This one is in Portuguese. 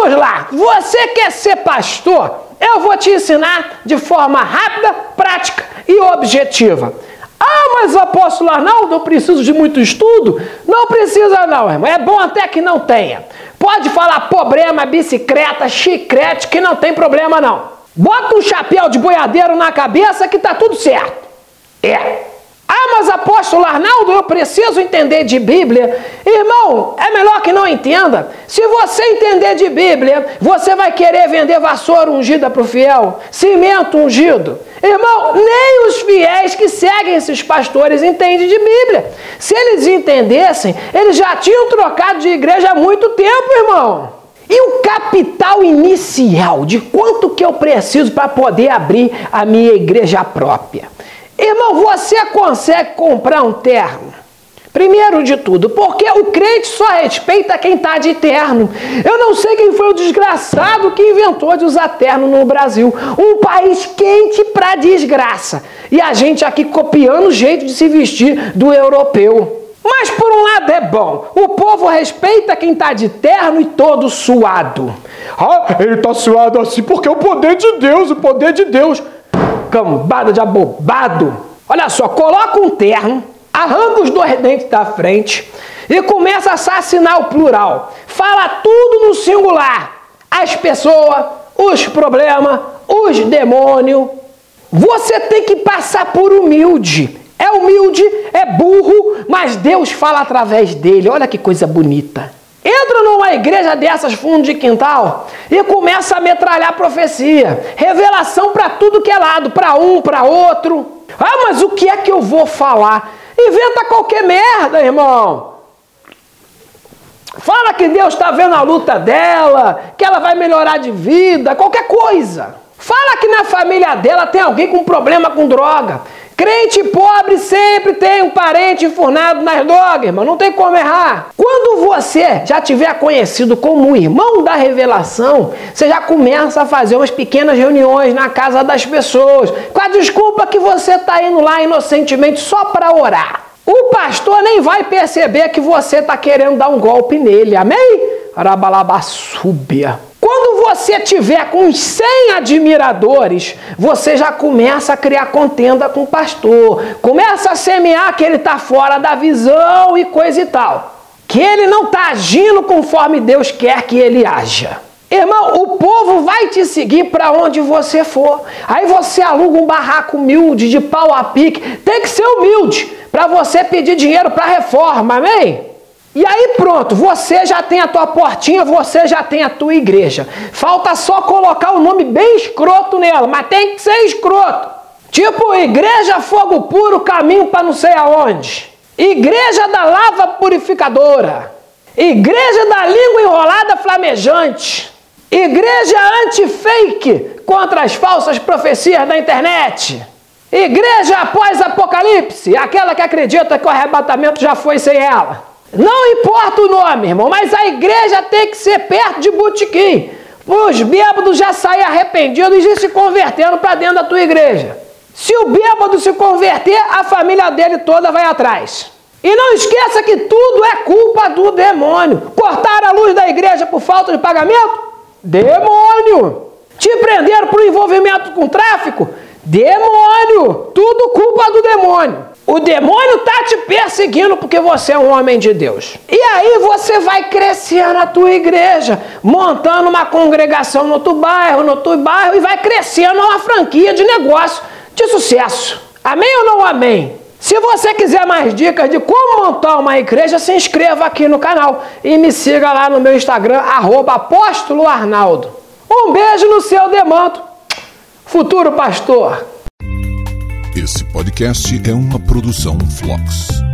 Vamos lá! Você quer ser pastor? Eu vou te ensinar de forma rápida, prática e objetiva. Ah, mas apóstolo Arnaldo, eu preciso de muito estudo? Não precisa não, irmão. É bom até que não tenha. Pode falar problema, bicicleta, chicrete, que não tem problema não. Bota um chapéu de boiadeiro na cabeça que tá tudo certo. Apóstolo Arnaldo, eu preciso entender de Bíblia. Irmão, é melhor que não entenda. Se você entender de Bíblia, você vai querer vender vassoura ungida para o fiel, cimento ungido. Irmão, nem os fiéis que seguem esses pastores entendem de Bíblia. Se eles entendessem, eles já tinham trocado de igreja há muito tempo, irmão. E o capital inicial de quanto que eu preciso para poder abrir a minha igreja própria? Irmão, você consegue comprar um terno? Primeiro de tudo, porque o crente só respeita quem está de terno. Eu não sei quem foi o desgraçado que inventou de usar terno no Brasil. Um país quente para desgraça. E a gente aqui copiando o jeito de se vestir do europeu. Mas por um lado é bom, o povo respeita quem está de terno e todo suado. Ah, ele está suado assim porque é o poder de Deus, o poder de Deus. Cambada de abobado. Olha só, coloca um terno, arranca os dois dentes da frente e começa a assassinar o plural. Fala tudo no singular. As pessoas, os problemas, os demônios. Você tem que passar por humilde. É humilde, é burro, mas Deus fala através dele. Olha que coisa bonita. Entra numa igreja dessas, fundo de quintal, e começa a metralhar profecia. Revelação para tudo que é lado, para um, para outro. Ah, mas o que é que eu vou falar? Inventa qualquer merda, irmão. Fala que Deus está vendo a luta dela, que ela vai melhorar de vida, qualquer coisa. Fala que na família dela tem alguém com problema com droga. Crente pobre sempre tem um parente enfurnado nas drogas, irmão. Não tem como errar. Quando você já tiver conhecido como irmão da revelação, você já começa a fazer umas pequenas reuniões na casa das pessoas, com a desculpa que você está indo lá inocentemente só para orar. O pastor nem vai perceber que você está querendo dar um golpe nele. Amém? Arabalabasúbia. Você tiver com uns 100 admiradores, você já começa a criar contenda com o pastor. Começa a semear que ele está fora da visão e coisa e tal. Que ele não está agindo conforme Deus quer que ele haja. Irmão, o povo vai te seguir para onde você for. Aí você aluga um barraco humilde, de pau a pique. Tem que ser humilde para você pedir dinheiro para reforma, amém? E aí pronto, você já tem a tua portinha, você já tem a tua igreja. Falta só colocar o nome bem escroto nela, mas tem que ser escroto. Tipo, Igreja Fogo Puro, caminho para não sei aonde. Igreja da Lava Purificadora. Igreja da Língua Enrolada Flamejante. Igreja anti-fake contra as falsas profecias da internet. Igreja após Apocalipse, aquela que acredita que o arrebatamento já foi sem ela. Não importa o nome, irmão, mas a igreja tem que ser perto de botequim. Os bêbados já saem arrependidos e se convertendo para dentro da tua igreja. Se o bêbado se converter, a família dele toda vai atrás. E não esqueça que tudo é culpa do demônio. Cortaram a luz da igreja por falta de pagamento? Demônio! Te prenderam por envolvimento com tráfico? Demônio! Demônio. O demônio tá te perseguindo porque você é um homem de Deus. E aí você vai crescendo na tua igreja, montando uma congregação no outro bairro, no outro bairro e vai crescendo uma franquia de negócio de sucesso. Amém ou não amém? Se você quiser mais dicas de como montar uma igreja, se inscreva aqui no canal e me siga lá no meu Instagram, arroba apóstolo Arnaldo. Um beijo no seu demanto, futuro pastor. Esse podcast é uma produção Flux.